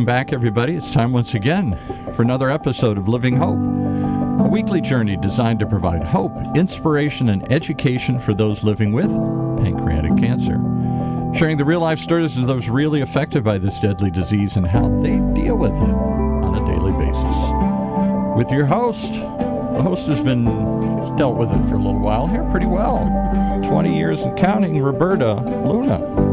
Welcome back, everybody. It's time once again for another episode of Living Hope, a weekly journey designed to provide hope, inspiration, and education for those living with pancreatic cancer. Sharing the real life stories of those really affected by this deadly disease and how they deal with it on a daily basis. With your host, the host has been dealt with it for a little while here pretty well 20 years and counting, Roberta Luna.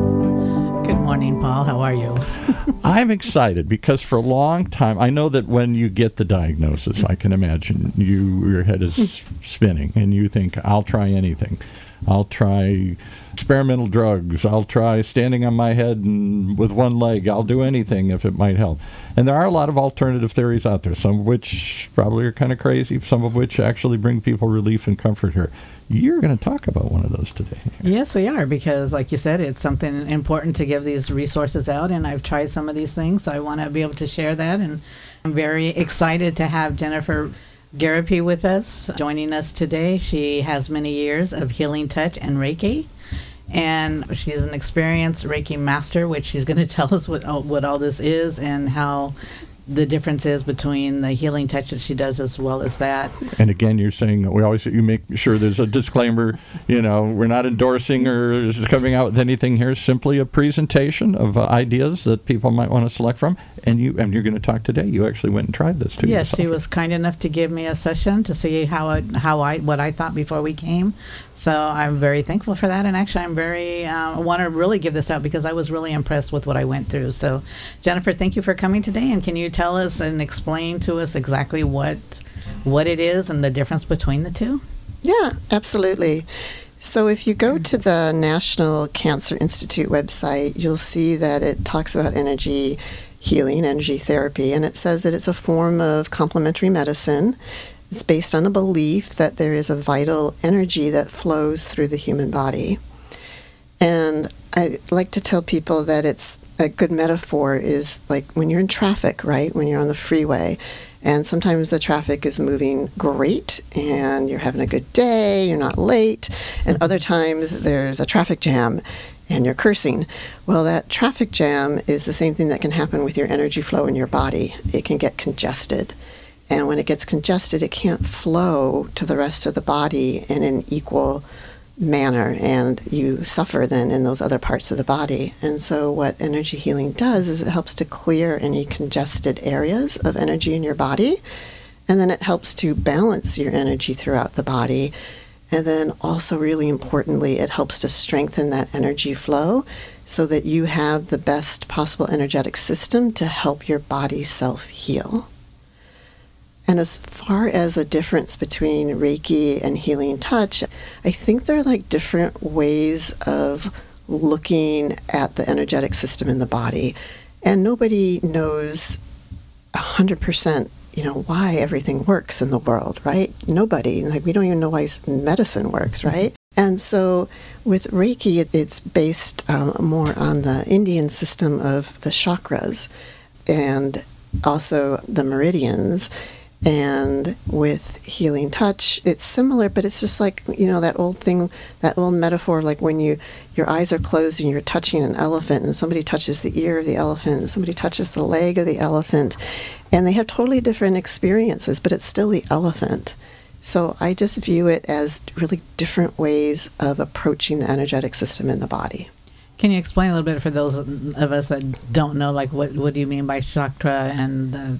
Morning, Paul. How are you? I'm excited because for a long time, I know that when you get the diagnosis, I can imagine you your head is spinning and you think, "I'll try anything. I'll try experimental drugs. I'll try standing on my head and with one leg. I'll do anything if it might help." And there are a lot of alternative theories out there, some of which probably are kind of crazy, some of which actually bring people relief and comfort here. You're going to talk about one of those today. Yes, we are, because, like you said, it's something important to give these resources out. And I've tried some of these things, so I want to be able to share that. And I'm very excited to have Jennifer Garrepy with us, joining us today. She has many years of healing touch and Reiki. And she's an experienced Reiki master, which she's going to tell us what what all this is and how the difference is between the healing touch that she does as well as that. And again, you're saying we always you make sure there's a disclaimer. You know, we're not endorsing or coming out with anything here. Simply a presentation of uh, ideas that people might want to select from. And you and you're going to talk today. You actually went and tried this too. Yes, she was kind enough to give me a session to see how it, how I what I thought before we came. So I'm very thankful for that. And actually, I'm very uh, want to really give this out because I was really impressed with what I went through. So, Jennifer, thank you for coming today. And can you tell us and explain to us exactly what what it is and the difference between the two? Yeah, absolutely. So if you go to the National Cancer Institute website, you'll see that it talks about energy healing, energy therapy, and it says that it's a form of complementary medicine. It's based on a belief that there is a vital energy that flows through the human body. And I like to tell people that it's a good metaphor is like when you're in traffic, right? When you're on the freeway, and sometimes the traffic is moving great and you're having a good day, you're not late, and other times there's a traffic jam and you're cursing. Well, that traffic jam is the same thing that can happen with your energy flow in your body. It can get congested. And when it gets congested, it can't flow to the rest of the body in an equal manner and you suffer then in those other parts of the body. And so, what energy healing does is it helps to clear any congested areas of energy in your body, and then it helps to balance your energy throughout the body. And then, also, really importantly, it helps to strengthen that energy flow so that you have the best possible energetic system to help your body self heal. And as far as a difference between Reiki and healing touch, I think they're like different ways of looking at the energetic system in the body. And nobody knows 100% you know why everything works in the world right? Nobody. Like we don't even know why medicine works right? And so with reiki it's based um, more on the indian system of the chakras and also the meridians and with healing touch it's similar but it's just like you know that old thing that old metaphor like when you your eyes are closed and you're touching an elephant and somebody touches the ear of the elephant and somebody touches the leg of the elephant. And they have totally different experiences but it's still the elephant. So i just view it as really different ways of approaching the energetic system in the body. Can you explain a little bit for those of us that don't know like what what do you mean by chakra and the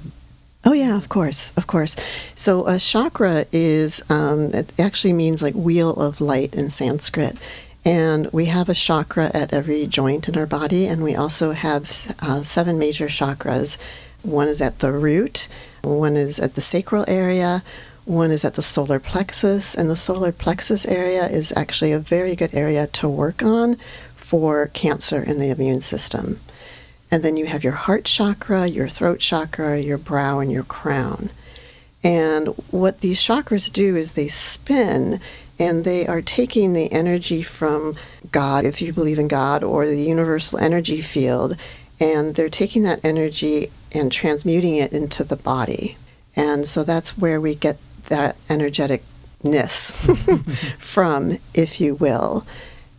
Oh yeah, of course, of course. So a chakra is um, it actually means like wheel of light in Sanskrit, and we have a chakra at every joint in our body, and we also have uh, seven major chakras. One is at the root, one is at the sacral area, one is at the solar plexus, and the solar plexus area is actually a very good area to work on for cancer in the immune system. And then you have your heart chakra, your throat chakra, your brow, and your crown. And what these chakras do is they spin and they are taking the energy from God, if you believe in God, or the universal energy field, and they're taking that energy and transmuting it into the body. And so that's where we get that energeticness from, if you will.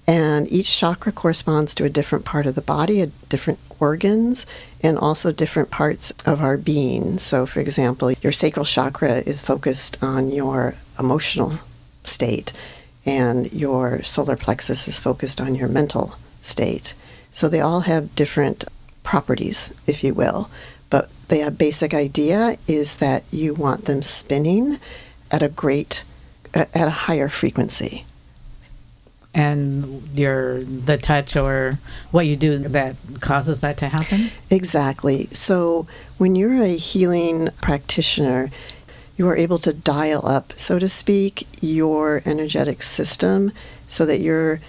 And each chakra corresponds to a different part of the body, a different organs, and also different parts of our being. So, for example, your sacral chakra is focused on your emotional state, and your solar plexus is focused on your mental state. So, they all have different properties, if you will. But the basic idea is that you want them spinning at a great, at a higher frequency and your the touch or what you do that causes that to happen? Exactly. So when you're a healing practitioner you are able to dial up so to speak your energetic system so that you're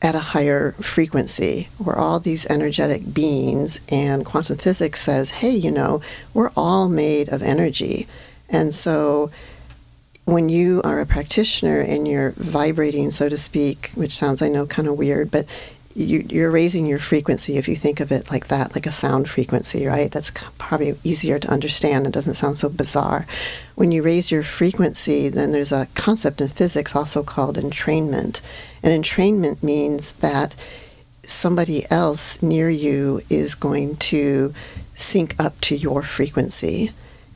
at a higher frequency we're all these energetic beings and quantum physics says hey you know we're all made of energy. And so when you are a practitioner and you're vibrating, so to speak, which sounds, I know, kind of weird, but you, are raising your frequency if you think of it like that, like a sound frequency, right? That's probably easier to understand. It doesn't sound so bizarre. When you raise your frequency, then there's a concept in physics also called entrainment. And entrainment means that somebody else near you is going to sync up to your frequency.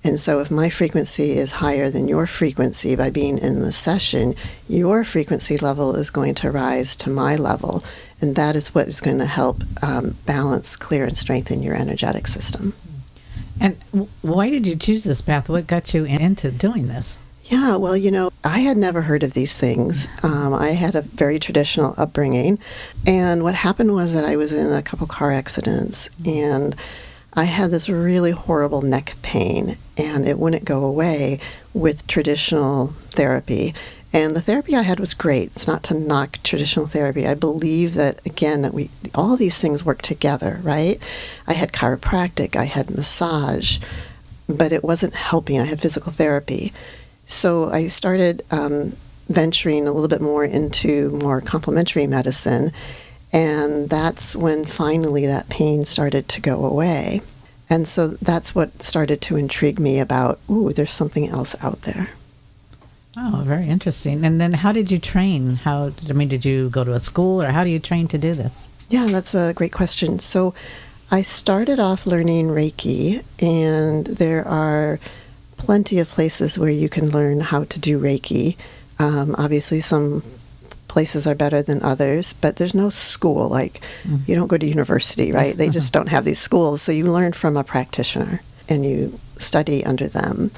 And so, if my frequency is higher than your frequency by being in the session, your frequency level is going to rise to my level. And that is what is going to help um, balance, clear, and strengthen your energetic system. And why did you choose this path? What got you into doing this? Yeah, well, you know, I had never heard of these things. Um, I had a very traditional upbringing. And what happened was that I was in a couple car accidents and I had this really horrible neck pain, and it wouldn't go away with traditional therapy. And the therapy I had was great. It's not to knock traditional therapy. I believe that again that we all these things work together, right? I had chiropractic, I had massage, but it wasn't helping. I had physical therapy, so I started um, venturing a little bit more into more complementary medicine and that's when finally that pain started to go away. And so that's what started to intrigue me about, ooh, there's something else out there. Oh, very interesting. And then how did you train? How, I mean, did you go to a school or how do you train to do this? Yeah, that's a great question. So I started off learning Reiki, and there are plenty of places where you can learn how to do Reiki. Um, obviously, some places are better than others, but there's no school. Like, mm. you don't go to university, right? They just don't have these schools. So you learn from a practitioner and you study under them.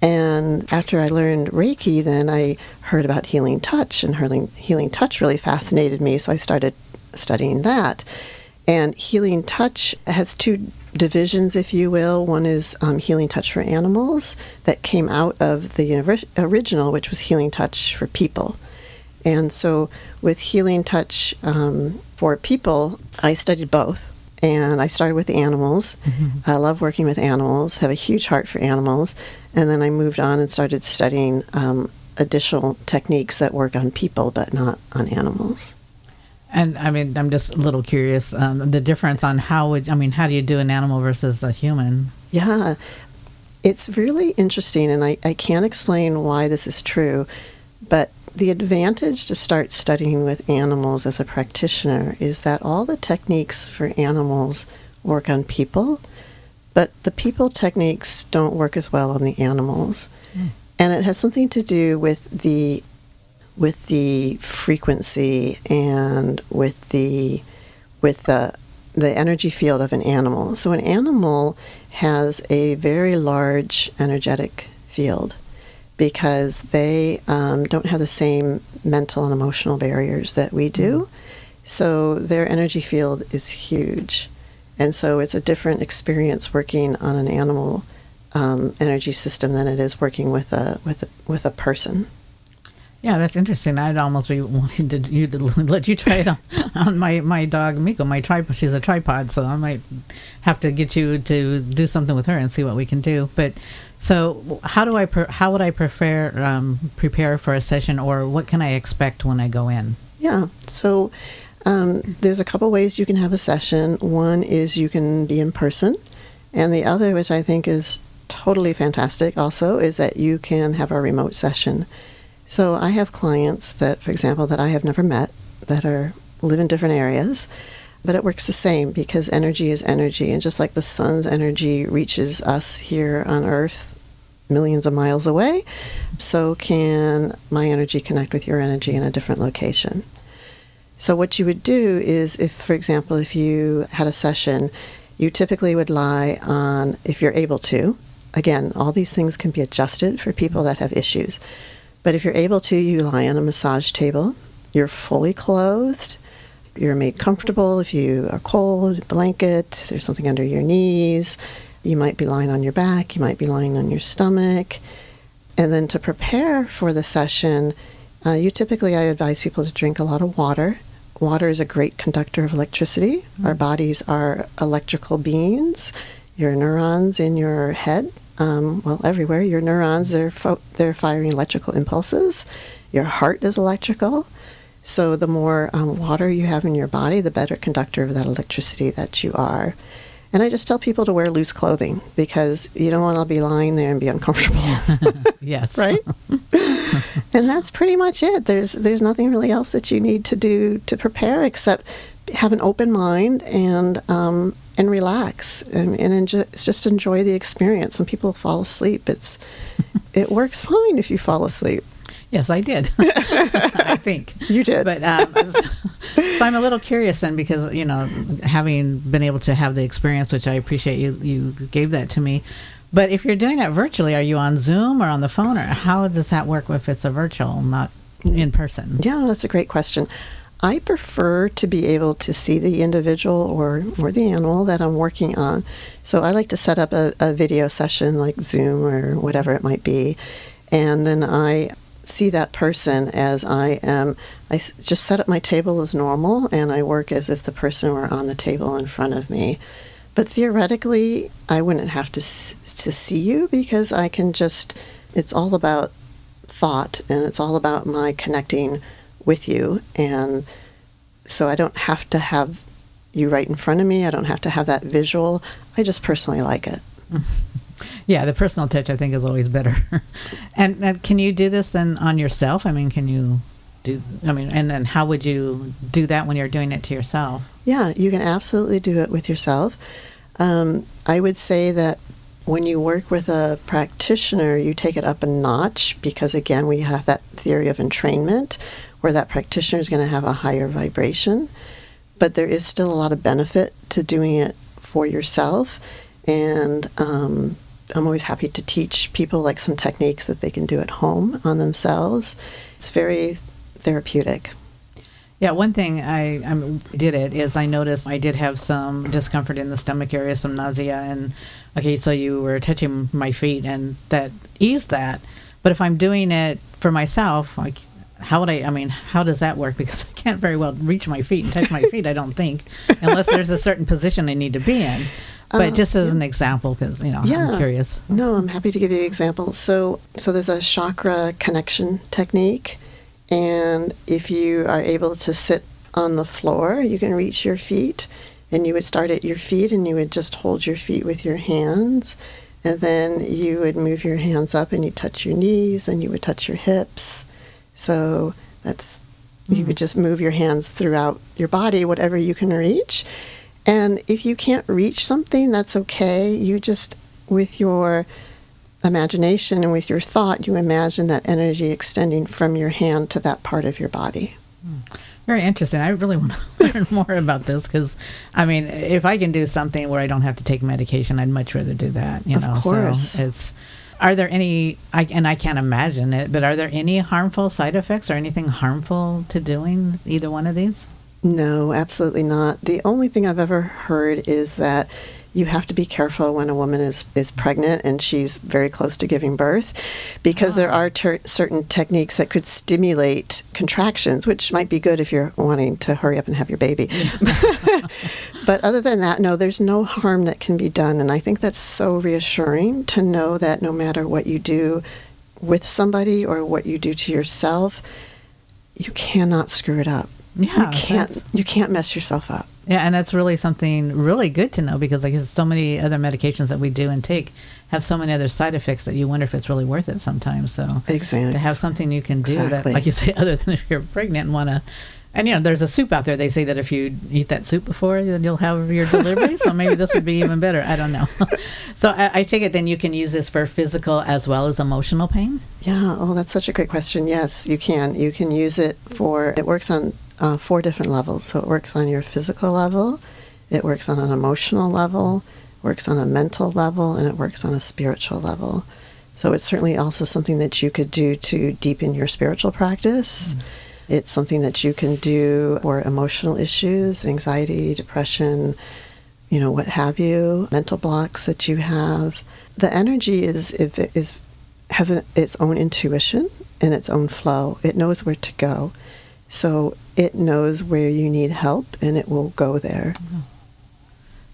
And after I learned Reiki, then I heard about healing touch, and healing, healing touch really fascinated me. So I started studying that. And healing touch has two divisions, if you will. One is um, healing touch for animals that came out of the original, which was healing touch for people. And so, with Healing Touch um, for people, I studied both. And I started with animals. Mm-hmm. I love working with animals, have a huge heart for animals. And then I moved on and started studying um, additional techniques that work on people but not on animals. And I mean, I'm just a little curious um, the difference on how would, I mean, how do you do an animal versus a human? Yeah, it's really interesting, and I, I can't explain why this is true, but the advantage to start studying with animals as a practitioner is that all the techniques for animals work on people, but the people techniques don't work as well on the animals. Mm. And it has something to do with the with the frequency and with the with the the energy field of an animal. So an animal has a very large energetic field because they um, don't have the same mental and emotional barriers that we do. Mm-hmm. So their energy field is huge. And so it's a different experience working on an animal um, energy system than it is working with a, with a, with a person. Yeah, that's interesting. I'd almost be wanting to you to let you try it on, on my, my dog Miko, my tripod. She's a tripod, so I might have to get you to do something with her and see what we can do. But so, how do I pre- how would I prefer um, prepare for a session, or what can I expect when I go in? Yeah. So, um, there's a couple ways you can have a session. One is you can be in person, and the other, which I think is totally fantastic, also is that you can have a remote session. So I have clients that, for example, that I have never met, that are live in different areas. But it works the same because energy is energy. And just like the sun's energy reaches us here on Earth millions of miles away, so can my energy connect with your energy in a different location. So, what you would do is, if, for example, if you had a session, you typically would lie on, if you're able to, again, all these things can be adjusted for people that have issues. But if you're able to, you lie on a massage table, you're fully clothed, you're made comfortable if you are cold, blanket, there's something under your knees. You might be lying on your back, you might be lying on your stomach. And then to prepare for the session, uh, you typically, I advise people to drink a lot of water. Water is a great conductor of electricity. Mm-hmm. Our bodies are electrical beings. Your neurons in your head, um, well, everywhere, your neurons, they're, fo- they're firing electrical impulses. Your heart is electrical. So the more um, water you have in your body, the better conductor of that electricity that you are. And I just tell people to wear loose clothing because you don't want to be lying there and be uncomfortable. yes. right? and that's pretty much it. There's there's nothing really else that you need to do to prepare except have an open mind and um, and relax and, and enjoy, just enjoy the experience. Some people fall asleep. It's it works fine if you fall asleep. Yes, I did. I think you did. But um, so I'm a little curious then because you know, having been able to have the experience, which I appreciate you you gave that to me. But if you're doing it virtually, are you on Zoom or on the phone, or how does that work if it's a virtual, not in person? Yeah, that's a great question. I prefer to be able to see the individual or, or the animal that I'm working on. So I like to set up a, a video session like Zoom or whatever it might be. And then I see that person as I am. I just set up my table as normal and I work as if the person were on the table in front of me. But theoretically, I wouldn't have to to see you because I can just it's all about thought and it's all about my connecting with you and so I don't have to have you right in front of me. I don't have to have that visual. I just personally like it. Yeah, the personal touch I think is always better. and, and can you do this then on yourself? I mean, can you do? I mean, and then how would you do that when you're doing it to yourself? Yeah, you can absolutely do it with yourself. Um, I would say that when you work with a practitioner, you take it up a notch because, again, we have that theory of entrainment where that practitioner is going to have a higher vibration. But there is still a lot of benefit to doing it for yourself. And um, I'm always happy to teach people like some techniques that they can do at home on themselves. It's very therapeutic. Yeah, one thing I, I did it is I noticed I did have some discomfort in the stomach area, some nausea, and okay, so you were touching my feet, and that eased that. But if I'm doing it for myself, like how would I? I mean, how does that work? Because I can't very well reach my feet and touch my feet. I don't think, unless there's a certain position I need to be in. But uh, just as yeah. an example, because you know, yeah. I'm curious. No, I'm happy to give you an example. So, so there's a chakra connection technique, and if you are able to sit on the floor, you can reach your feet, and you would start at your feet, and you would just hold your feet with your hands, and then you would move your hands up, and you touch your knees, and you would touch your hips. So that's mm-hmm. you would just move your hands throughout your body, whatever you can reach and if you can't reach something, that's okay. You just, with your imagination and with your thought, you imagine that energy extending from your hand to that part of your body. Hmm. Very interesting. I really want to learn more about this because, I mean, if I can do something where I don't have to take medication, I'd much rather do that. You know, of course. So it's. Are there any? I, and I can't imagine it, but are there any harmful side effects or anything harmful to doing either one of these? No, absolutely not. The only thing I've ever heard is that you have to be careful when a woman is, is pregnant and she's very close to giving birth because oh. there ah. are ter- certain techniques that could stimulate contractions, which might be good if you're wanting to hurry up and have your baby. but other than that, no, there's no harm that can be done. And I think that's so reassuring to know that no matter what you do with somebody or what you do to yourself, you cannot screw it up. Yeah, you can't you can't mess yourself up. Yeah, and that's really something really good to know because like so many other medications that we do and take have so many other side effects that you wonder if it's really worth it sometimes. So exactly to have something you can do exactly. that, like you say, other than if you're pregnant and want to And you know, there's a soup out there. They say that if you eat that soup before, then you'll have your delivery. so maybe this would be even better. I don't know. so I, I, take it then you can use this for physical as well as emotional pain. Yeah. Oh, that's such a great question. Yes, you can. You can use it for. It works on uh, four different levels. So it works on your physical level, it works on an emotional level, works on a mental level, and it works on a spiritual level. So it's certainly also something that you could do to deepen your spiritual practice. Mm. It's something that you can do for emotional issues, anxiety, depression, you know, what have you, mental blocks that you have. The energy is if it is has an, its own intuition and its own flow. It knows where to go. So it knows where you need help and it will go there.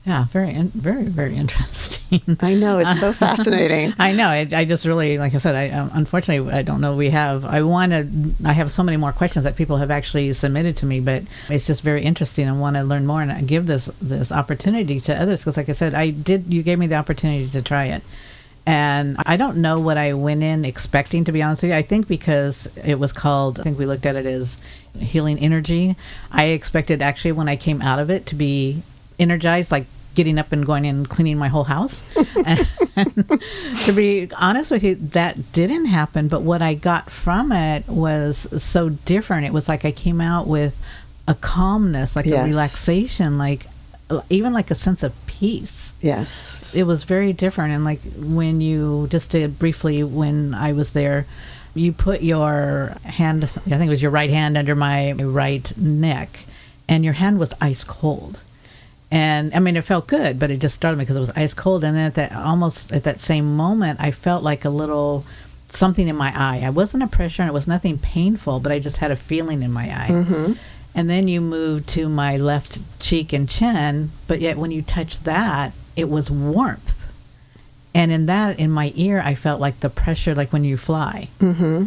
Yeah, very, very, very interesting. I know it's so fascinating. I know. I, I, just really, like I said, I um, unfortunately I don't know. We have. I want to. I have so many more questions that people have actually submitted to me, but it's just very interesting. I want to learn more and give this this opportunity to others because, like I said, I did. You gave me the opportunity to try it, and I don't know what I went in expecting. To be honest with you, I think because it was called. I think we looked at it as healing energy. I expected actually when I came out of it to be energized, like getting up and going and cleaning my whole house. and to be honest with you, that didn't happen. But what I got from it was so different. It was like I came out with a calmness, like yes. a relaxation, like even like a sense of peace. Yes. It was very different. And like when you just did briefly when I was there, you put your hand, I think it was your right hand under my right neck, and your hand was ice cold and I mean it felt good, but it just started me because it was ice cold. And then at that almost at that same moment, I felt like a little something in my eye. I wasn't a pressure, and it was nothing painful, but I just had a feeling in my eye. Mm-hmm. And then you moved to my left cheek and chin, but yet when you touched that, it was warmth. And in that, in my ear, I felt like the pressure, like when you fly. Mm-hmm.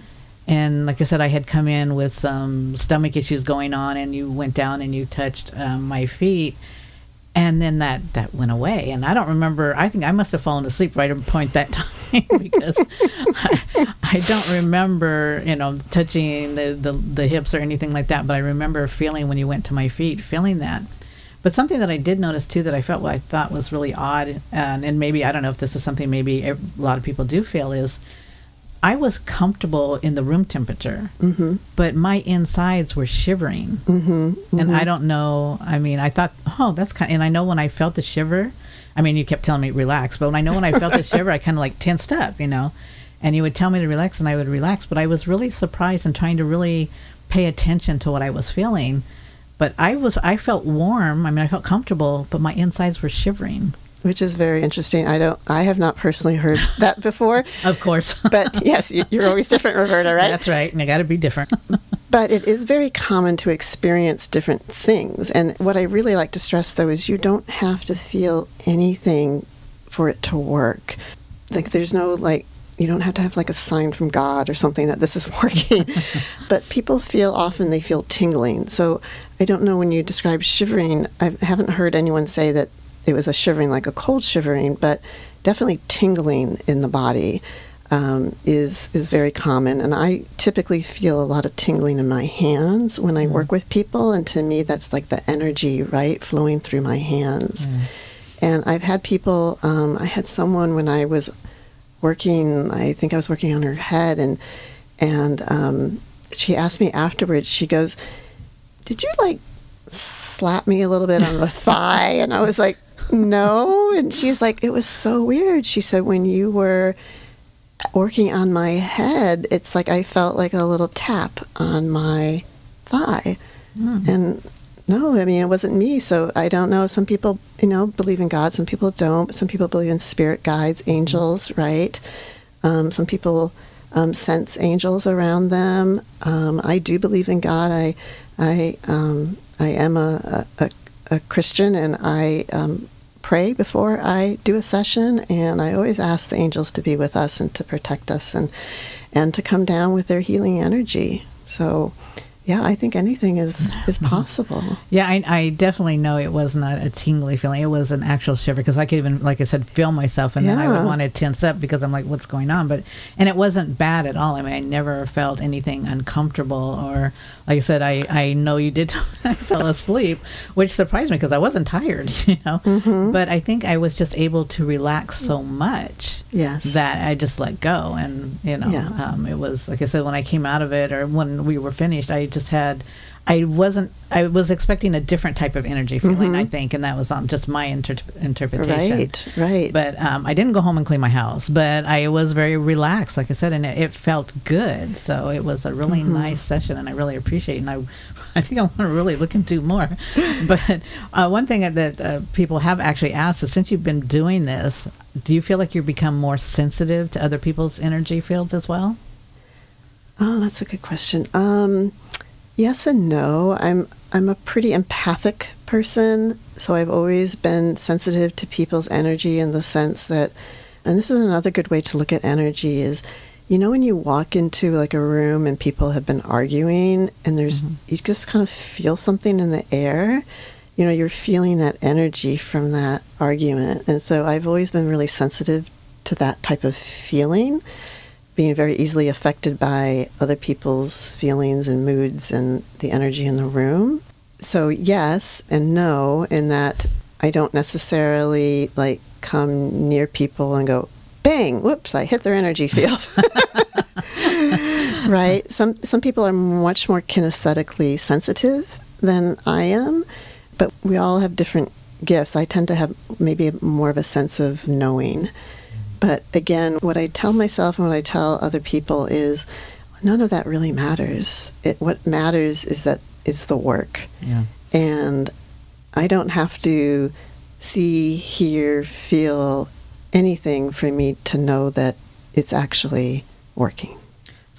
And like I said, I had come in with some stomach issues going on, and you went down and you touched um, my feet and then that that went away. And i don't remember i think i must have fallen asleep right at point that time because I, I, don't remember you know touching the, the the hips or anything like that. But i remember feeling when you went to my feet feeling that. But something that i did notice too that i felt well, i thought was really odd and, and maybe i don't know if this is something maybe a lot of people do feel is I was comfortable in the room temperature, mm-hmm. but my insides were shivering. Mm-hmm. Mm-hmm. And I don't know. I mean, I thought, oh, that's kind. Of, and I know when I felt the shiver, I mean, you kept telling me relax, but when I know when I felt the shiver, I kind of like tensed up, you know. And you would tell me to relax, and I would relax. But I was really surprised and trying to really pay attention to what I was feeling. But I was, I felt warm. I mean, I felt comfortable, but my insides were shivering which is very interesting. I don't, I have not personally heard that before. of course, but yes, you, are always different, Roberta, right? That's right. And you got to be different. but it is very common to experience different things, and what I really like to stress, though, is you don't have to feel anything for it to work. Like, there's no like. You don't have to have like a sign from God or something that this is working. but people feel often they feel tingling. So I don't know when you describe shivering, I haven't heard anyone say that it was a shivering like a cold shivering, but definitely tingling in the body um, is is very common. And I typically feel a lot of tingling in my hands when I mm. work with people, and to me, that's like the energy right flowing through my hands. Mm. And I've had people. Um, I had someone when I was working. I think I was working on her head, and and um, she asked me afterwards. She goes, "Did you like?" slap me a little bit on the thigh and I was like no. And she's like, it was so weird. She said, when you were working on my head, it's like I felt like a little tap on my thigh. Mm. And no, I mean, it wasn't me. So I don't know. Some people, you know, believe in God. Some people don't. Some people believe in spirit guides, angels, right? Um, some people um, sense angels around them. Um, I do believe in God. I, I, um, I am a, a, a Christian, and I um, pray before I do a session, and I always ask the angels to be with us and to protect us and and to come down with their healing energy. So yeah, I think anything is is Mm-hmm. possible. Yeah, I, I definitely know it was not a tingly feeling. It was an actual shiver because I could even, like I said, feel myself, and then I Yeah. would want to tense up because I'm like, "What's going on?" But and it wasn't bad at all. I mean, I never felt anything uncomfortable or, like I said, I I know you did. I fell asleep, which surprised me because I wasn't tired, you know. Mm-hmm. But I think I was just able to relax so much Yes. that I just let go, and you know, Yeah. um, it was like I said when I came out of it or when we were finished, I just had. I wasn't. I was expecting a different type of energy feeling. I think, and that was um, just my inter- interpretation. Right, right. But um, I didn't go home and clean my house. But I was very relaxed, like I said, and it, it felt good. So it was a really Mm-hmm. nice session, and I really appreciate. it. And I, I think I want to really look into more. but uh, one thing that uh, people have actually asked is, since you've been doing this, do you feel like you've become more sensitive to other people's energy fields as well? Oh, that's a good question. Um, yes and no. I'm I'm a pretty empathic person, so I've always been sensitive to people's energy in the sense that, and this is another good way to look at energy is, you know, when you walk into like a room and people have been arguing, and there's mm-hmm. you just kind of feel something in the air. You know, you're feeling that energy from that argument, and so I've always been really sensitive to that type of feeling being very easily affected by other people's feelings and moods and the energy in the room. So yes and no in that I don't necessarily like come near people and go bang, whoops, I hit their energy field. right? Some some people are much more kinesthetically sensitive than I am, but we all have different gifts. I tend to have maybe more of a sense of knowing. But again, what I tell myself and what I tell other people is none of that really matters. It, what matters is that it's the work. Yeah. And I don't have to see, hear, feel anything for me to know that it's actually working.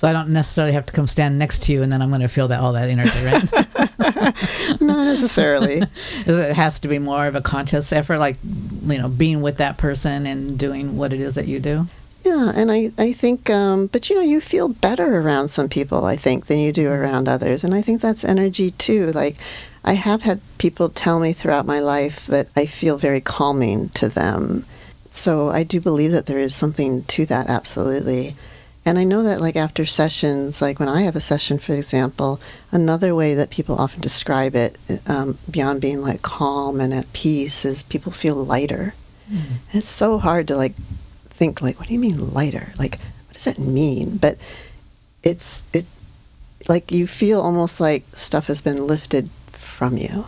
So I don't necessarily have to come stand next to you, and then I'm going to feel that all that energy, right? Not necessarily. it has to be more of a conscious effort, like you know, being with that person and doing what it is that you do. Yeah, and I, I think, um, but you know, you feel better around some people, I think, than you do around others. And I think that's energy too. Like, I have had people tell me throughout my life that I feel very calming to them. So I do believe that there is something to that, absolutely. And I know that, like, after sessions, like when I have a session, for example, another way that people often describe it, um, beyond being like calm and at peace, is people feel lighter. It's so hard to, like, think like what do you mean lighter? Like what does that mean? But it's it like you feel almost like stuff has been lifted from you.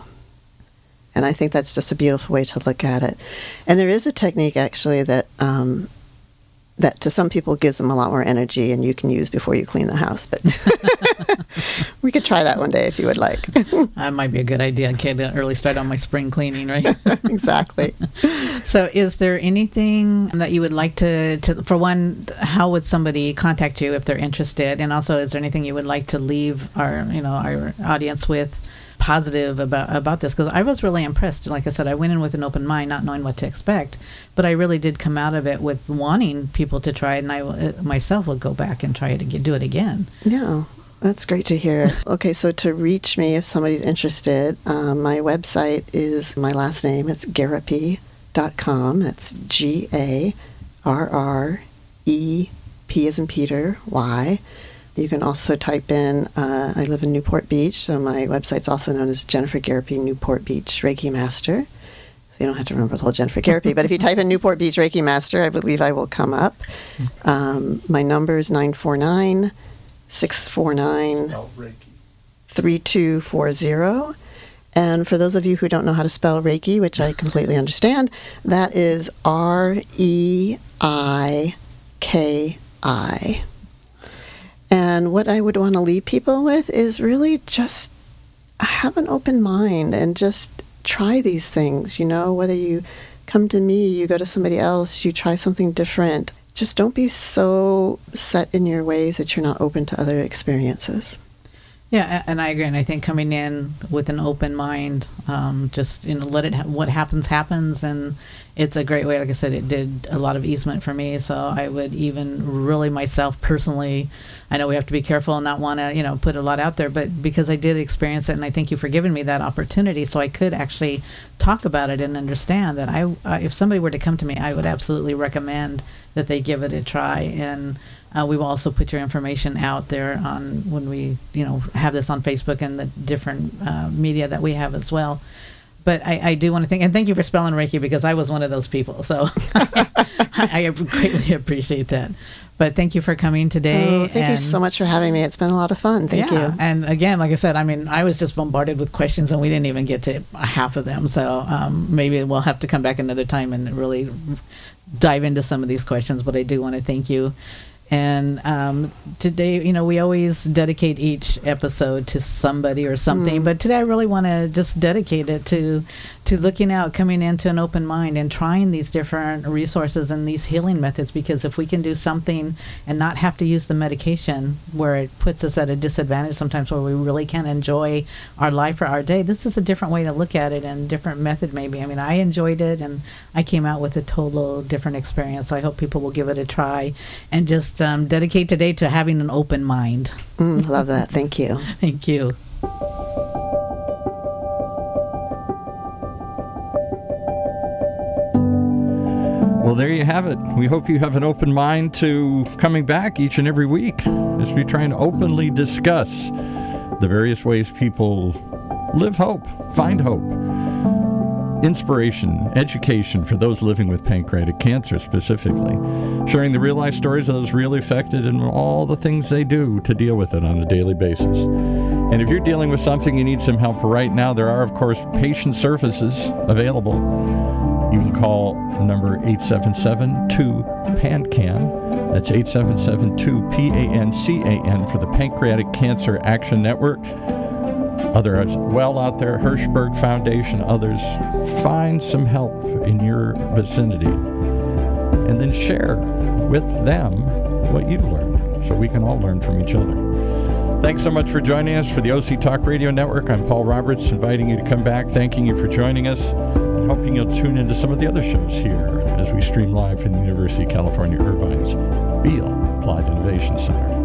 And i think that's just a beautiful way to look at it. And there is a technique actually that um, that to some people gives them a lot more energy and you can use before you clean the house but we could try that one day if you would like That might be a good idea. I can't get an early start on my spring cleaning, right? exactly so, is there anything that you would like to, to, for one, how would somebody contact you if they're interested, and also, is there anything you would like to leave our, you know, our audience with? Positive about about this because I was really impressed. Like I said, I went in with an open mind, not knowing what to expect, but I really did come out of it with wanting people to try it, and I uh, myself will go back and try it again, do it again. Yeah, that's great to hear. Okay, so to reach me, if somebody's interested, um, my website is my last name. It's garrepy.com. That's G A R R E P as in Peter, Y. You can also type in, uh, I live in Newport Beach, so my website's also known as Jennifer Garrepy Newport Beach Reiki Master. So you don't have to remember the whole Jennifer Garrepy, but if you type in Newport Beach Reiki Master, I believe I will come up. Um, my number is 949 649 3240. And for those of you who don't know how to spell Reiki, which I completely understand, that is R E I K I. And what I would want to leave people with is really just have an open mind and just try these things. You know, whether you come to me, you go to somebody else, you try something different. Just don't be so set in your ways that you're not open to other experiences. Yeah, and I agree. And I think coming in with an open mind, um, just you know, let it ha- what happens happens, and it's a great way. Like I said, it did a lot of easement for me. So I would even really myself personally, I know we have to be careful and not want to, you know, put a lot out there, but because I did experience it, and I thank you for giving me that opportunity, so I could actually talk about it and understand that I, uh, if somebody were to come to me, I would absolutely recommend that they give it a try. And uh, we will also put your information out there on when we, you know, have this on Facebook and the different uh, media that we have as well but I, I, do want to thank and thank you for spelling Reiki because I was one of those people. So I, I, greatly appreciate that. But thank you for coming today. Oh, thank you so much for having me. It's been a lot of fun. Thank yeah, you. And again, like I said, I mean, I was just bombarded with questions and we didn't even get to half of them. So um, maybe we'll have to come back another time and really dive into some of these questions. But I do want to thank you and um, today, you know, we always dedicate each episode to somebody or something, mm. but today I really want to just dedicate it to to looking out, coming into an open mind, and trying these different resources and these healing methods. Because if we can do something and not have to use the medication, where it puts us at a disadvantage sometimes, where we really can't enjoy our life or our day, this is a different way to look at it and different method. Maybe I mean I enjoyed it, and I came out with a total different experience. So I hope people will give it a try and just um, dedicate today to having an open mind. Mm, love that. Thank you. Thank you. Well, there you have it. We hope you have an open mind to coming back each and every week as we try and openly discuss the various ways people live hope, find hope, inspiration, education for those living with pancreatic cancer specifically, sharing the real life stories of those really affected and all the things they do to deal with it on a daily basis. And if you're dealing with something you need some help for right now, there are, of course, patient services available you can call the number 877 2 PANCAN. That's 877 2 P A N C A N for the Pancreatic Cancer Action Network. Others well out there, Hirschberg Foundation, others. Find some help in your vicinity and then share with them what you've learned so we can all learn from each other. Thanks so much for joining us for the OC Talk Radio Network. I'm Paul Roberts, inviting you to come back, thanking you for joining us and hoping you'll tune into some of the other shows here as we stream live from the University of California Irvine's Beall Applied Innovation Center.